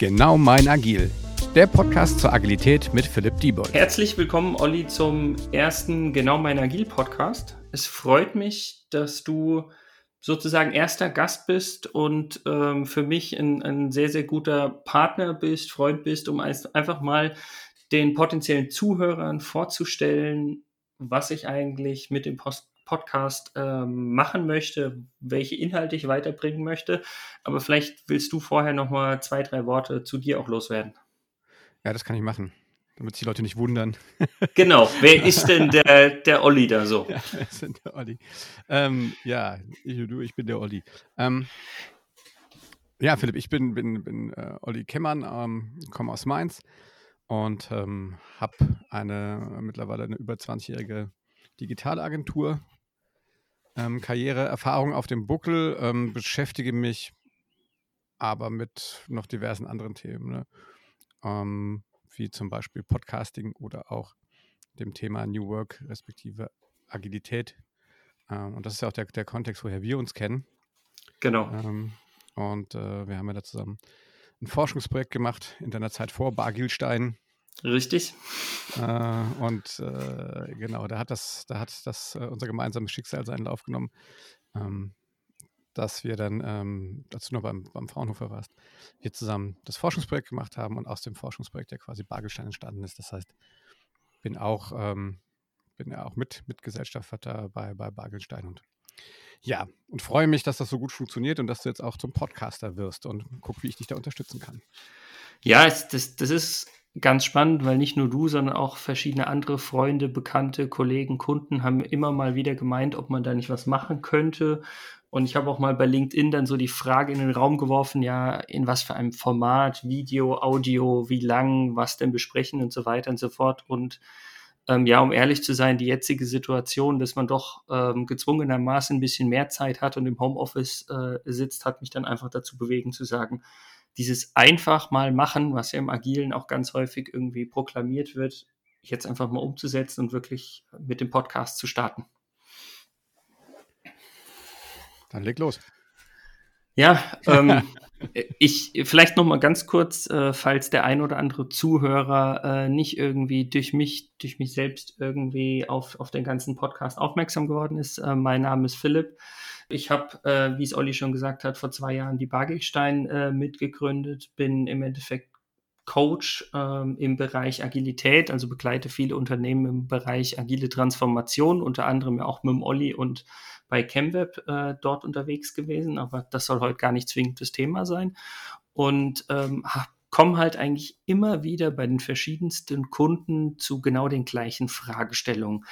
Genau mein Agil. Der Podcast zur Agilität mit Philipp Diebold. Herzlich willkommen, Olli, zum ersten Genau mein Agil Podcast. Es freut mich, dass du sozusagen erster Gast bist und ähm, für mich ein, ein, sehr, sehr guter Partner bist, Freund bist, um einfach mal den potenziellen Zuhörern vorzustellen, was ich eigentlich mit dem Post Podcast ähm, machen möchte, welche Inhalte ich weiterbringen möchte. Aber vielleicht willst du vorher noch mal zwei, drei Worte zu dir auch loswerden. Ja, das kann ich machen, damit sich die Leute nicht wundern. Genau. Wer ist denn der, der Olli da so? Ja, wer ist denn der Olli? Ähm, ja, ich, du, ich bin der Olli. Ähm, ja, Philipp, ich bin, bin, bin äh, Olli Kemmern, ähm, komme aus Mainz und ähm, habe eine mittlerweile eine über 20-jährige Digitalagentur ähm, Karriereerfahrung auf dem Buckel, ähm, beschäftige mich aber mit noch diversen anderen Themen, ne? ähm, wie zum Beispiel Podcasting oder auch dem Thema New Work respektive Agilität. Ähm, und das ist ja auch der, der Kontext, woher wir uns kennen. Genau. Ähm, und äh, wir haben ja da zusammen ein Forschungsprojekt gemacht in deiner Zeit vor Bargilstein. Richtig. Äh, und äh, genau, da hat das, da hat das äh, unser gemeinsames Schicksal seinen Lauf genommen, ähm, dass wir dann, ähm, dazu noch beim, beim Fraunhofer warst, wir zusammen das Forschungsprojekt gemacht haben und aus dem Forschungsprojekt ja quasi Bargelstein entstanden ist. Das heißt, bin auch, ähm, bin ja auch mit, Mitgesellschafter bei, bei Bargelstein und ja, und freue mich, dass das so gut funktioniert und dass du jetzt auch zum Podcaster wirst und guck, wie ich dich da unterstützen kann. Ja, das, das ist ganz spannend, weil nicht nur du, sondern auch verschiedene andere Freunde, Bekannte, Kollegen, Kunden haben immer mal wieder gemeint, ob man da nicht was machen könnte. Und ich habe auch mal bei LinkedIn dann so die Frage in den Raum geworfen, ja, in was für einem Format, Video, Audio, wie lang, was denn besprechen und so weiter und so fort. Und ähm, ja, um ehrlich zu sein, die jetzige Situation, dass man doch ähm, gezwungenermaßen ein bisschen mehr Zeit hat und im Homeoffice äh, sitzt, hat mich dann einfach dazu bewegen zu sagen, dieses einfach mal machen, was ja im Agilen auch ganz häufig irgendwie proklamiert wird, jetzt einfach mal umzusetzen und wirklich mit dem Podcast zu starten. Dann leg los. Ja, ähm, ich vielleicht noch mal ganz kurz, äh, falls der ein oder andere Zuhörer äh, nicht irgendwie durch mich, durch mich selbst irgendwie auf, auf den ganzen Podcast aufmerksam geworden ist. Äh, mein Name ist Philipp. Ich habe, äh, wie es Olli schon gesagt hat, vor zwei Jahren die Bargelstein äh, mitgegründet, bin im Endeffekt Coach ähm, im Bereich Agilität, also begleite viele Unternehmen im Bereich agile Transformation, unter anderem auch mit dem Olli und bei ChemWeb äh, dort unterwegs gewesen, aber das soll heute gar nicht zwingend das Thema sein. Und ähm, komme halt eigentlich immer wieder bei den verschiedensten Kunden zu genau den gleichen Fragestellungen.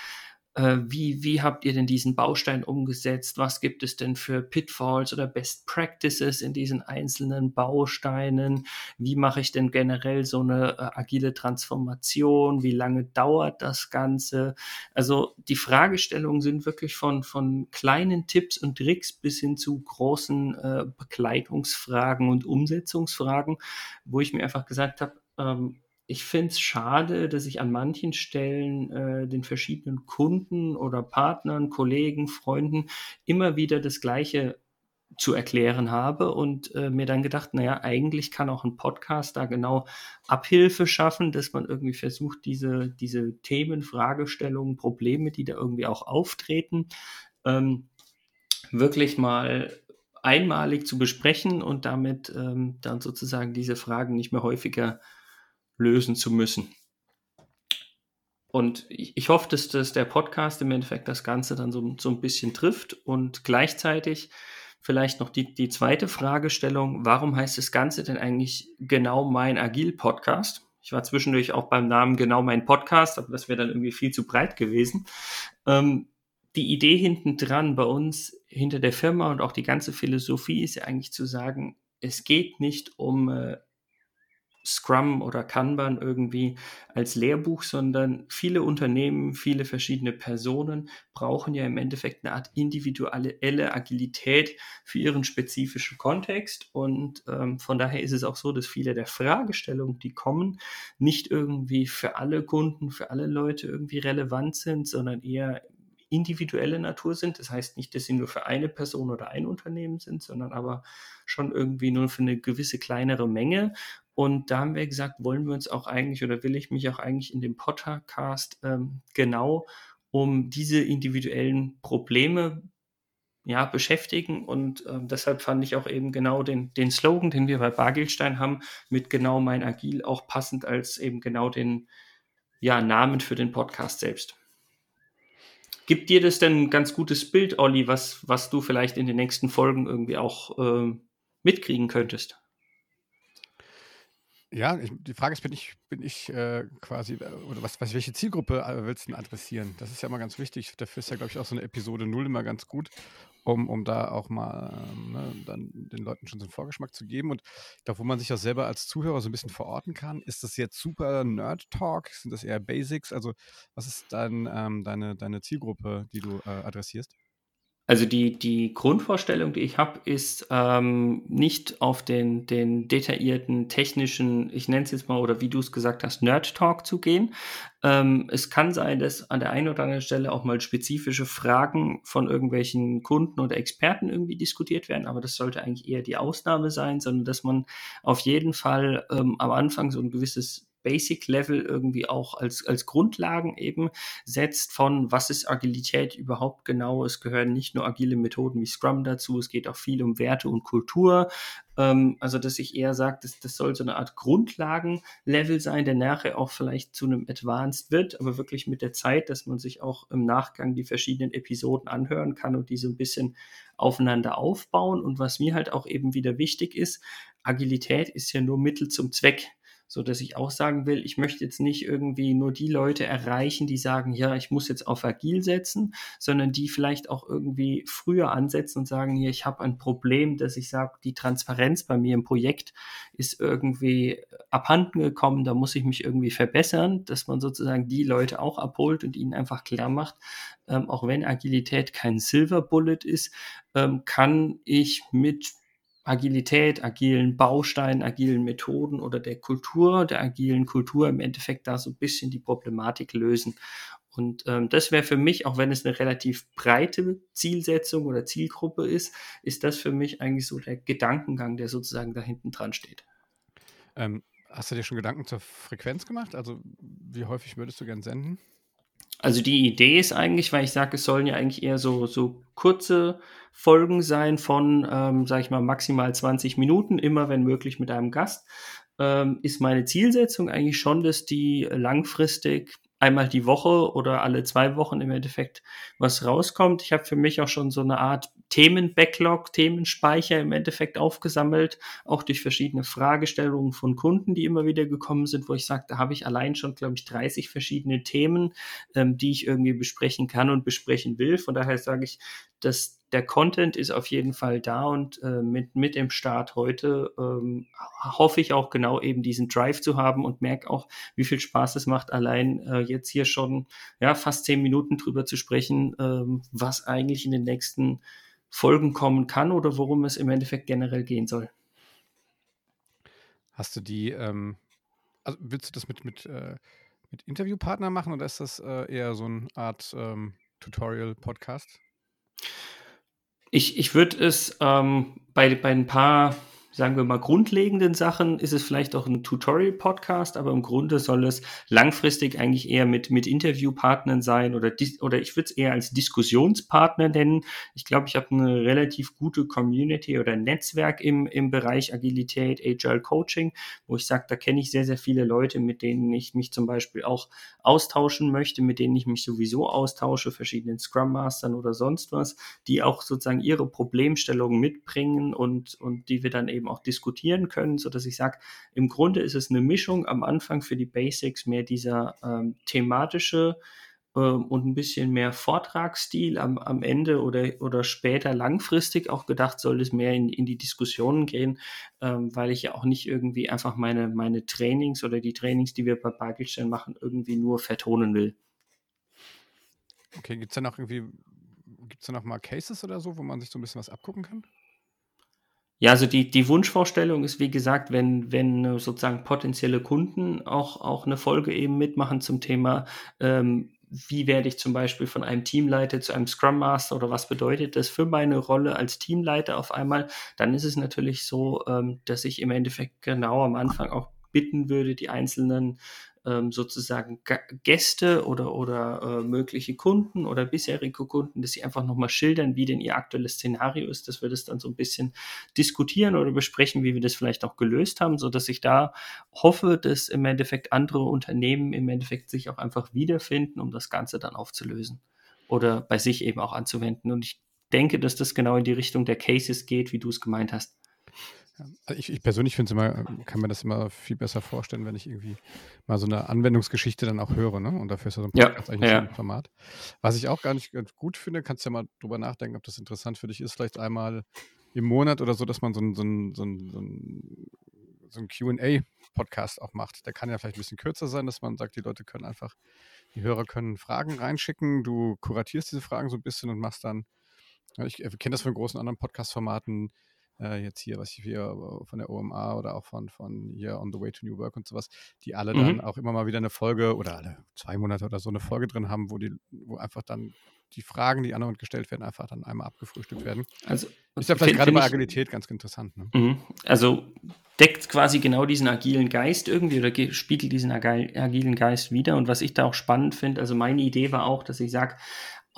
Äh, wie, wie habt ihr denn diesen Baustein umgesetzt? Was gibt es denn für Pitfalls oder Best Practices in diesen einzelnen Bausteinen? Wie mache ich denn generell so eine äh, agile Transformation? Wie lange dauert das Ganze? Also die Fragestellungen sind wirklich von, von kleinen Tipps und Tricks bis hin zu großen äh, Begleitungsfragen und Umsetzungsfragen, wo ich mir einfach gesagt habe, ähm, ich finde es schade, dass ich an manchen Stellen äh, den verschiedenen Kunden oder Partnern, Kollegen, Freunden immer wieder das Gleiche zu erklären habe und äh, mir dann gedacht, naja, eigentlich kann auch ein Podcast da genau Abhilfe schaffen, dass man irgendwie versucht, diese, diese Themen, Fragestellungen, Probleme, die da irgendwie auch auftreten, ähm, wirklich mal einmalig zu besprechen und damit ähm, dann sozusagen diese Fragen nicht mehr häufiger lösen zu müssen. Und ich, hoffe, dass, dass der Podcast im Endeffekt das Ganze dann so, so ein bisschen trifft und gleichzeitig vielleicht noch die, die zweite Fragestellung, warum heißt das Ganze denn eigentlich genau mein Agil-Podcast? Ich war zwischendurch auch beim Namen genau mein Podcast, aber das wäre dann irgendwie viel zu breit gewesen. Ähm, die Idee hinten dran bei uns, hinter der Firma und auch die ganze Philosophie ist ja eigentlich zu sagen, es geht nicht um äh, Scrum oder Kanban irgendwie als Lehrbuch, sondern viele Unternehmen, viele verschiedene Personen brauchen ja im Endeffekt eine Art individuelle Agilität für ihren spezifischen Kontext. Und ähm, von daher ist es auch so, dass viele der Fragestellungen, die kommen, nicht irgendwie für alle Kunden, für alle Leute irgendwie relevant sind, sondern eher individuelle Natur sind. Das heißt nicht, dass sie nur für eine Person oder ein Unternehmen sind, sondern aber schon irgendwie nur für eine gewisse kleinere Menge Und da haben wir gesagt, wollen wir uns auch eigentlich oder will ich mich auch eigentlich in dem Podcast ähm, genau um diese individuellen Probleme ja, beschäftigen. Und ähm, deshalb fand ich auch eben genau den, den Slogan, den wir bei Bargelstein haben, mit genau mein Agil auch passend als eben genau den ja, Namen für den Podcast selbst. Gibt dir das denn ein ganz gutes Bild, Olli, was, was du vielleicht in den nächsten Folgen irgendwie auch äh, mitkriegen könntest? Ja, ich, die Frage ist, bin ich, bin ich äh, quasi, äh, oder was, was, welche Zielgruppe äh, willst du denn adressieren? Das ist ja immer ganz wichtig. Dafür ist ja, glaube ich, auch so eine Episode 0 immer ganz gut, um, um da auch mal ähm, ne, dann den Leuten schon so einen Vorgeschmack zu geben. Und ich glaube, wo man sich auch selber als Zuhörer so ein bisschen verorten kann, ist das jetzt super Nerd-Talk? Sind das eher Basics? Also, was ist dann ähm, deine, deine Zielgruppe, die du äh, adressierst? Also die, die Grundvorstellung, die ich habe, ist ähm, nicht auf den, den detaillierten technischen, ich nenne es jetzt mal, oder wie du es gesagt hast, Nerd-Talk zu gehen. Ähm, es kann sein, dass an der einen oder anderen Stelle auch mal spezifische Fragen von irgendwelchen Kunden oder Experten irgendwie diskutiert werden, aber das sollte eigentlich eher die Ausnahme sein, sondern dass man auf jeden Fall ähm, am Anfang so ein gewisses Basic-Level irgendwie auch als, als Grundlagen eben setzt von, was ist Agilität überhaupt genau. Es gehören nicht nur agile Methoden wie Scrum dazu, es geht auch viel um Werte und Kultur. Ähm, also, dass ich eher sage, das, das soll so eine Art Grundlagen-Level sein, der nachher auch vielleicht zu einem Advanced wird, aber wirklich mit der Zeit, dass man sich auch im Nachgang die verschiedenen Episoden anhören kann und die so ein bisschen aufeinander aufbauen. Und was mir halt auch eben wieder wichtig ist, Agilität ist ja nur Mittel zum Zweck so dass ich auch sagen will, ich möchte jetzt nicht irgendwie nur die Leute erreichen, die sagen, ja, ich muss jetzt auf agil setzen, sondern die vielleicht auch irgendwie früher ansetzen und sagen, hier, ich habe ein Problem, dass ich sage, die Transparenz bei mir im Projekt ist irgendwie abhanden gekommen, da muss ich mich irgendwie verbessern, dass man sozusagen die Leute auch abholt und ihnen einfach klar macht, ähm, auch wenn Agilität kein Silver Bullet ist, ähm, kann ich mit Agilität, agilen Bausteinen, agilen Methoden oder der Kultur, der agilen Kultur im Endeffekt da so ein bisschen die Problematik lösen. Und ähm, das wäre für mich, auch wenn es eine relativ breite Zielsetzung oder Zielgruppe ist, ist das für mich eigentlich so der Gedankengang, der sozusagen da hinten dran steht. Ähm, hast du dir schon Gedanken zur Frequenz gemacht? Also wie häufig würdest du gern senden? Also die Idee ist eigentlich, weil ich sage, es sollen ja eigentlich eher so, so kurze Folgen sein von, ähm, sage ich mal, maximal 20 Minuten, immer wenn möglich mit einem Gast, ähm, ist meine Zielsetzung eigentlich schon, dass die langfristig einmal die Woche oder alle zwei Wochen im Endeffekt was rauskommt. Ich habe für mich auch schon so eine Art Themen-Backlog, Themenspeicher im Endeffekt aufgesammelt, auch durch verschiedene Fragestellungen von Kunden, die immer wieder gekommen sind, wo ich sage, da habe ich allein schon, glaube ich, 30 verschiedene Themen, ähm, die ich irgendwie besprechen kann und besprechen will. Von daher sage ich, dass der Content ist auf jeden Fall da und äh, mit, mit dem Start heute ähm, hoffe ich auch genau eben diesen Drive zu haben und merke auch, wie viel Spaß es macht, allein äh, jetzt hier schon ja, fast zehn Minuten drüber zu sprechen, ähm, was eigentlich in den nächsten Folgen kommen kann oder worum es im Endeffekt generell gehen soll. Hast du die, ähm, also willst du das mit, mit, äh, mit Interviewpartner machen oder ist das äh, eher so eine Art ähm, Tutorial-Podcast? Ich, ich würde es ähm, bei, bei ein paar sagen wir mal, grundlegenden Sachen ist es vielleicht auch ein Tutorial-Podcast, aber im Grunde soll es langfristig eigentlich eher mit, mit Interviewpartnern sein oder, oder ich würde es eher als Diskussionspartner nennen. Ich glaube, ich habe eine relativ gute Community oder Netzwerk im, im Bereich Agilität, Agile Coaching, wo ich sage, da kenne ich sehr, sehr viele Leute, mit denen ich mich zum Beispiel auch austauschen möchte, mit denen ich mich sowieso austausche, verschiedenen Scrum Mastern oder sonst was, die auch sozusagen ihre Problemstellungen mitbringen und, und die wir dann eben auch diskutieren können, so dass ich sage, im Grunde ist es eine Mischung am Anfang für die Basics mehr dieser ähm, thematische ähm, und ein bisschen mehr Vortragsstil am, am Ende oder, oder später langfristig auch gedacht, soll es mehr in, in die Diskussionen gehen, ähm, weil ich ja auch nicht irgendwie einfach meine, meine Trainings oder die Trainings, die wir bei Bargelstein machen, irgendwie nur vertonen will. Okay, gibt es da noch irgendwie, gibt es da noch mal Cases oder so, wo man sich so ein bisschen was abgucken kann? Ja, also die, die Wunschvorstellung ist, wie gesagt, wenn, wenn sozusagen potenzielle Kunden auch, auch eine Folge eben mitmachen zum Thema, ähm, wie werde ich zum Beispiel von einem Teamleiter zu einem Scrum Master oder was bedeutet das für meine Rolle als Teamleiter auf einmal, dann ist es natürlich so, ähm, dass ich im Endeffekt genau am Anfang auch bitten würde, die einzelnen ähm, sozusagen Gäste oder, oder äh, mögliche Kunden oder bisherige Kunden, dass sie einfach nochmal schildern, wie denn ihr aktuelles Szenario ist, dass wir das dann so ein bisschen diskutieren oder besprechen, wie wir das vielleicht auch gelöst haben, so dass ich da hoffe, dass im Endeffekt andere Unternehmen im Endeffekt sich auch einfach wiederfinden, um das Ganze dann aufzulösen oder bei sich eben auch anzuwenden. Und ich denke, dass das genau in die Richtung der Cases geht, wie du es gemeint hast. Also ich, ich, persönlich finde es immer, kann mir das immer viel besser vorstellen, wenn ich irgendwie mal so eine Anwendungsgeschichte dann auch höre, ne? Und dafür ist ja so ein Podcast ja, eigentlich ja. ein Format. Was ich auch gar nicht gut finde, kannst du ja mal drüber nachdenken, ob das interessant für dich ist, vielleicht einmal im Monat oder so, dass man so ein, so ein, so ein, so ein, so ein QA-Podcast auch macht. Der kann ja vielleicht ein bisschen kürzer sein, dass man sagt, die Leute können einfach, die Hörer können Fragen reinschicken, du kuratierst diese Fragen so ein bisschen und machst dann, ich äh, kenne das von großen anderen Podcast-Formaten, äh, jetzt hier, was ich hier äh, von der OMA oder auch von, von hier On the Way to New Work und sowas, die alle mhm. dann auch immer mal wieder eine Folge oder alle zwei Monate oder so eine Folge drin haben, wo die, wo einfach dann die Fragen, die anderen gestellt werden, einfach dann einmal abgefrühstückt werden. Also ist ja vielleicht gerade bei Agilität ganz interessant. Ne? Mhm. Also deckt quasi genau diesen agilen Geist irgendwie oder spiegelt diesen agilen Geist wieder. Und was ich da auch spannend finde, also meine Idee war auch, dass ich sage,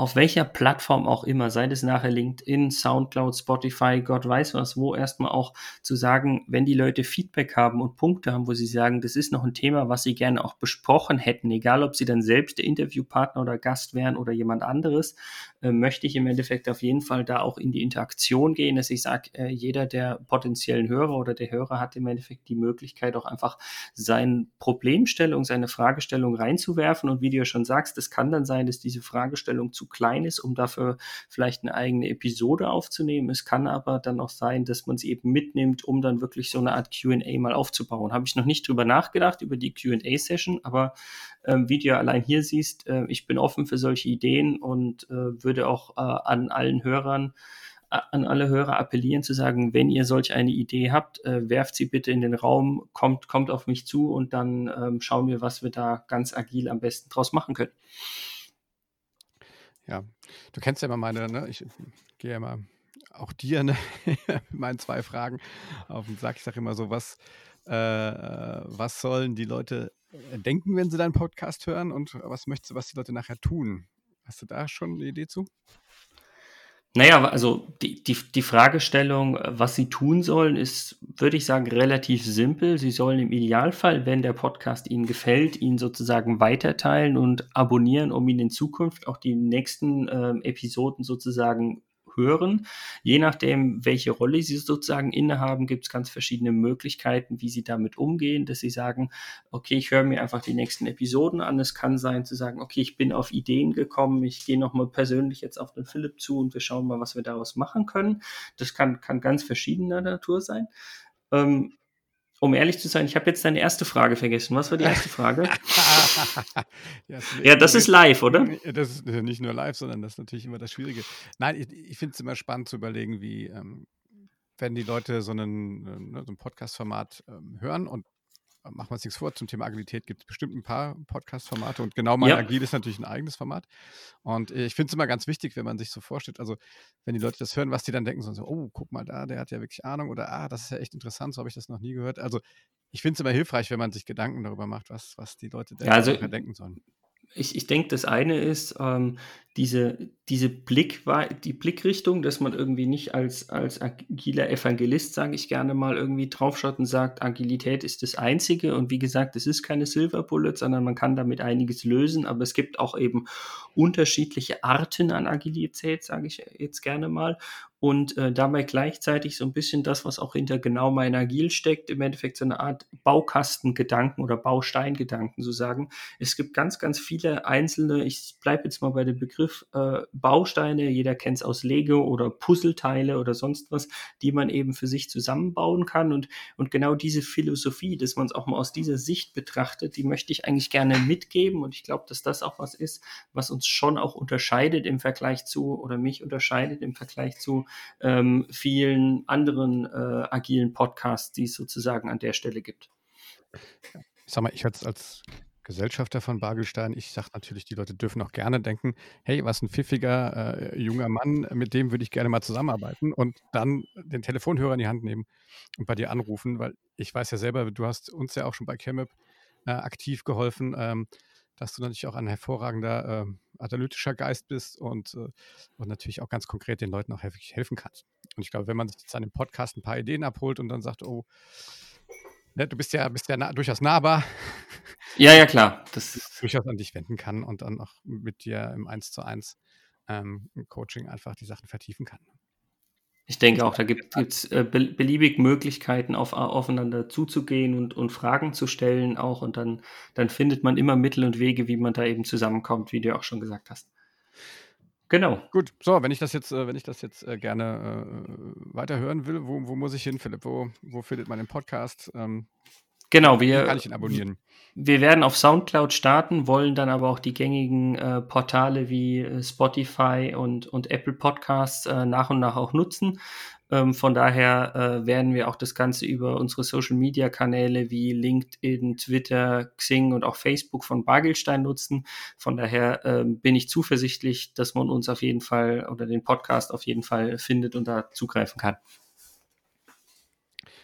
auf welcher Plattform auch immer, sei es nachher LinkedIn, Soundcloud, Spotify, Gott weiß was, wo erstmal auch zu sagen, wenn die Leute Feedback haben und Punkte haben, wo sie sagen, das ist noch ein Thema, was sie gerne auch besprochen hätten, egal ob sie dann selbst der Interviewpartner oder Gast wären oder jemand anderes, äh, möchte ich im Endeffekt auf jeden Fall da auch in die Interaktion gehen, dass ich sage, äh, jeder der potenziellen Hörer oder der Hörer hat im Endeffekt die Möglichkeit auch einfach seine Problemstellung, seine Fragestellung reinzuwerfen und wie du ja schon sagst, es kann dann sein, dass diese Fragestellung zu klein ist, um dafür vielleicht eine eigene Episode aufzunehmen. Es kann aber dann auch sein, dass man sie eben mitnimmt, um dann wirklich so eine Art QA mal aufzubauen. Habe ich noch nicht drüber nachgedacht, über die QA-Session, aber ähm, wie du ja allein hier siehst, äh, ich bin offen für solche Ideen und äh, würde auch äh, an allen Hörern an alle Hörer appellieren zu sagen, wenn ihr solch eine Idee habt, äh, werft sie bitte in den Raum, kommt, kommt auf mich zu und dann ähm, schauen wir, was wir da ganz agil am besten draus machen können. Ja, du kennst ja immer meine, ne? ich gehe ja immer auch dir ne? meinen zwei Fragen auf den Sack. Ich sage immer so, was, äh, was sollen die Leute äh, denken, wenn sie deinen Podcast hören und was möchtest du, was die Leute nachher tun? Hast du da schon eine Idee zu? Naja, also die, die, die Fragestellung, was sie tun sollen, ist, würde ich sagen, relativ simpel. Sie sollen im Idealfall, wenn der Podcast Ihnen gefällt, ihn sozusagen weiterteilen und abonnieren, um ihn in Zukunft auch die nächsten äh, Episoden sozusagen hören. Je nachdem, welche Rolle sie sozusagen innehaben, gibt es ganz verschiedene Möglichkeiten, wie sie damit umgehen, dass sie sagen, okay, ich höre mir einfach die nächsten Episoden an. Es kann sein zu sagen, okay, ich bin auf Ideen gekommen, ich gehe nochmal persönlich jetzt auf den Philipp zu und wir schauen mal, was wir daraus machen können. Das kann, kann ganz verschiedener Natur sein. Ähm, um ehrlich zu sein, ich habe jetzt deine erste Frage vergessen. Was war die erste Frage? ja, das ist live, oder? Das ist nicht nur live, sondern das ist natürlich immer das Schwierige. Nein, ich, ich finde es immer spannend zu überlegen, wie, ähm, wenn die Leute so, einen, ne, so ein Podcast-Format ähm, hören und machen wir uns nichts vor, zum Thema Agilität gibt es bestimmt ein paar Podcast-Formate und genau mein ja. Agil ist natürlich ein eigenes Format. Und ich finde es immer ganz wichtig, wenn man sich so vorstellt, also wenn die Leute das hören, was die dann denken, so, oh, guck mal da, der hat ja wirklich Ahnung oder ah, das ist ja echt interessant, so habe ich das noch nie gehört. Also ich finde es immer hilfreich, wenn man sich Gedanken darüber macht, was, was die Leute ja, also, denken sollen ich, ich denke, das eine ist ähm, diese, diese Blick, die Blickrichtung, dass man irgendwie nicht als, als agiler Evangelist, sage ich gerne mal, irgendwie draufschaut und sagt, Agilität ist das Einzige. Und wie gesagt, es ist keine Silver Bullet, sondern man kann damit einiges lösen. Aber es gibt auch eben unterschiedliche Arten an Agilität, sage ich jetzt gerne mal und äh, dabei gleichzeitig so ein bisschen das, was auch hinter genau mein Agil steckt, im Endeffekt so eine Art Baukastengedanken oder Bausteingedanken zu sagen. Es gibt ganz, ganz viele einzelne, ich bleibe jetzt mal bei dem Begriff äh, Bausteine, jeder kennt es aus Lego oder Puzzleteile oder sonst was, die man eben für sich zusammenbauen kann und, und genau diese Philosophie, dass man es auch mal aus dieser Sicht betrachtet, die möchte ich eigentlich gerne mitgeben und ich glaube, dass das auch was ist, was uns schon auch unterscheidet im Vergleich zu oder mich unterscheidet im Vergleich zu ähm, vielen anderen äh, agilen Podcasts, die es sozusagen an der Stelle gibt. Ich sag mal, ich als, als Gesellschafter von Bargelstein. Ich sage natürlich, die Leute dürfen auch gerne denken, hey, was ein pfiffiger äh, junger Mann, mit dem würde ich gerne mal zusammenarbeiten und dann den Telefonhörer in die Hand nehmen und bei dir anrufen, weil ich weiß ja selber, du hast uns ja auch schon bei ChemUp äh, aktiv geholfen, ähm, dass du natürlich auch ein hervorragender äh, analytischer Geist bist und, äh, und natürlich auch ganz konkret den Leuten auch helfen kannst. Und ich glaube, wenn man sich jetzt an dem Podcast ein paar Ideen abholt und dann sagt, oh, ne, du bist ja, bist ja nah, durchaus nahbar. Ja, ja, klar. Das durchaus an dich wenden kann und dann auch mit dir im 1 zu 1 ähm, Coaching einfach die Sachen vertiefen kann. Ich denke auch, da gibt es äh, beliebig Möglichkeiten, auf, aufeinander zuzugehen und, und Fragen zu stellen auch. Und dann, dann findet man immer Mittel und Wege, wie man da eben zusammenkommt, wie du auch schon gesagt hast. Genau. Gut, so, wenn ich das jetzt, äh, wenn ich das jetzt äh, gerne äh, weiterhören will, wo, wo muss ich hin, Philipp? Wo, wo findet man den Podcast? Ähm, genau, wir. Kann ich ihn abonnieren? Wir werden auf Soundcloud starten, wollen dann aber auch die gängigen äh, Portale wie Spotify und, und Apple Podcasts äh, nach und nach auch nutzen. Ähm, von daher äh, werden wir auch das Ganze über unsere Social Media Kanäle wie LinkedIn, Twitter, Xing und auch Facebook von Bargelstein nutzen. Von daher äh, bin ich zuversichtlich, dass man uns auf jeden Fall oder den Podcast auf jeden Fall findet und da zugreifen kann.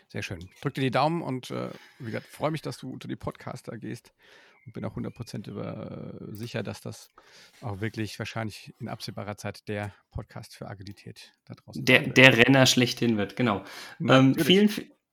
Sehr schön. Drück dir die Daumen und äh, wie gesagt, freue mich, dass du unter die Podcaster gehst und bin auch 100% über, äh, sicher, dass das auch wirklich wahrscheinlich in absehbarer Zeit der Podcast für Agilität da draußen der, der Renner schlechthin wird, genau. Ähm, vielen,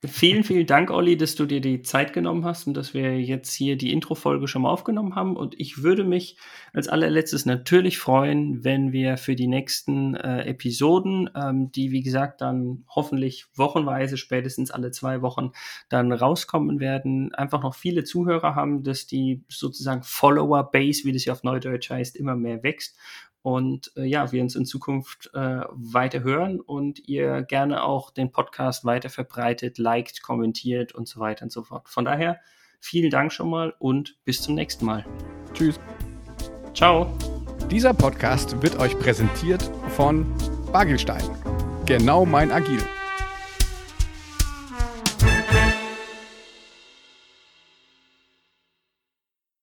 Vielen, vielen Dank, Olli, dass du dir die Zeit genommen hast und dass wir jetzt hier die Intro-Folge schon mal aufgenommen haben. Und ich würde mich als allerletztes natürlich freuen, wenn wir für die nächsten äh, Episoden, ähm, die wie gesagt dann hoffentlich wochenweise, spätestens alle zwei Wochen dann rauskommen werden, einfach noch viele Zuhörer haben, dass die sozusagen Follower-Base, wie das ja auf Neudeutsch heißt, immer mehr wächst und äh, ja, wir uns in Zukunft äh, weiter hören und ihr gerne auch den Podcast weiter verbreitet, liked, kommentiert und so weiter und so fort. Von daher vielen Dank schon mal und bis zum nächsten Mal. Tschüss. Ciao. Dieser Podcast wird euch präsentiert von Bagelstein. Genau mein Agil.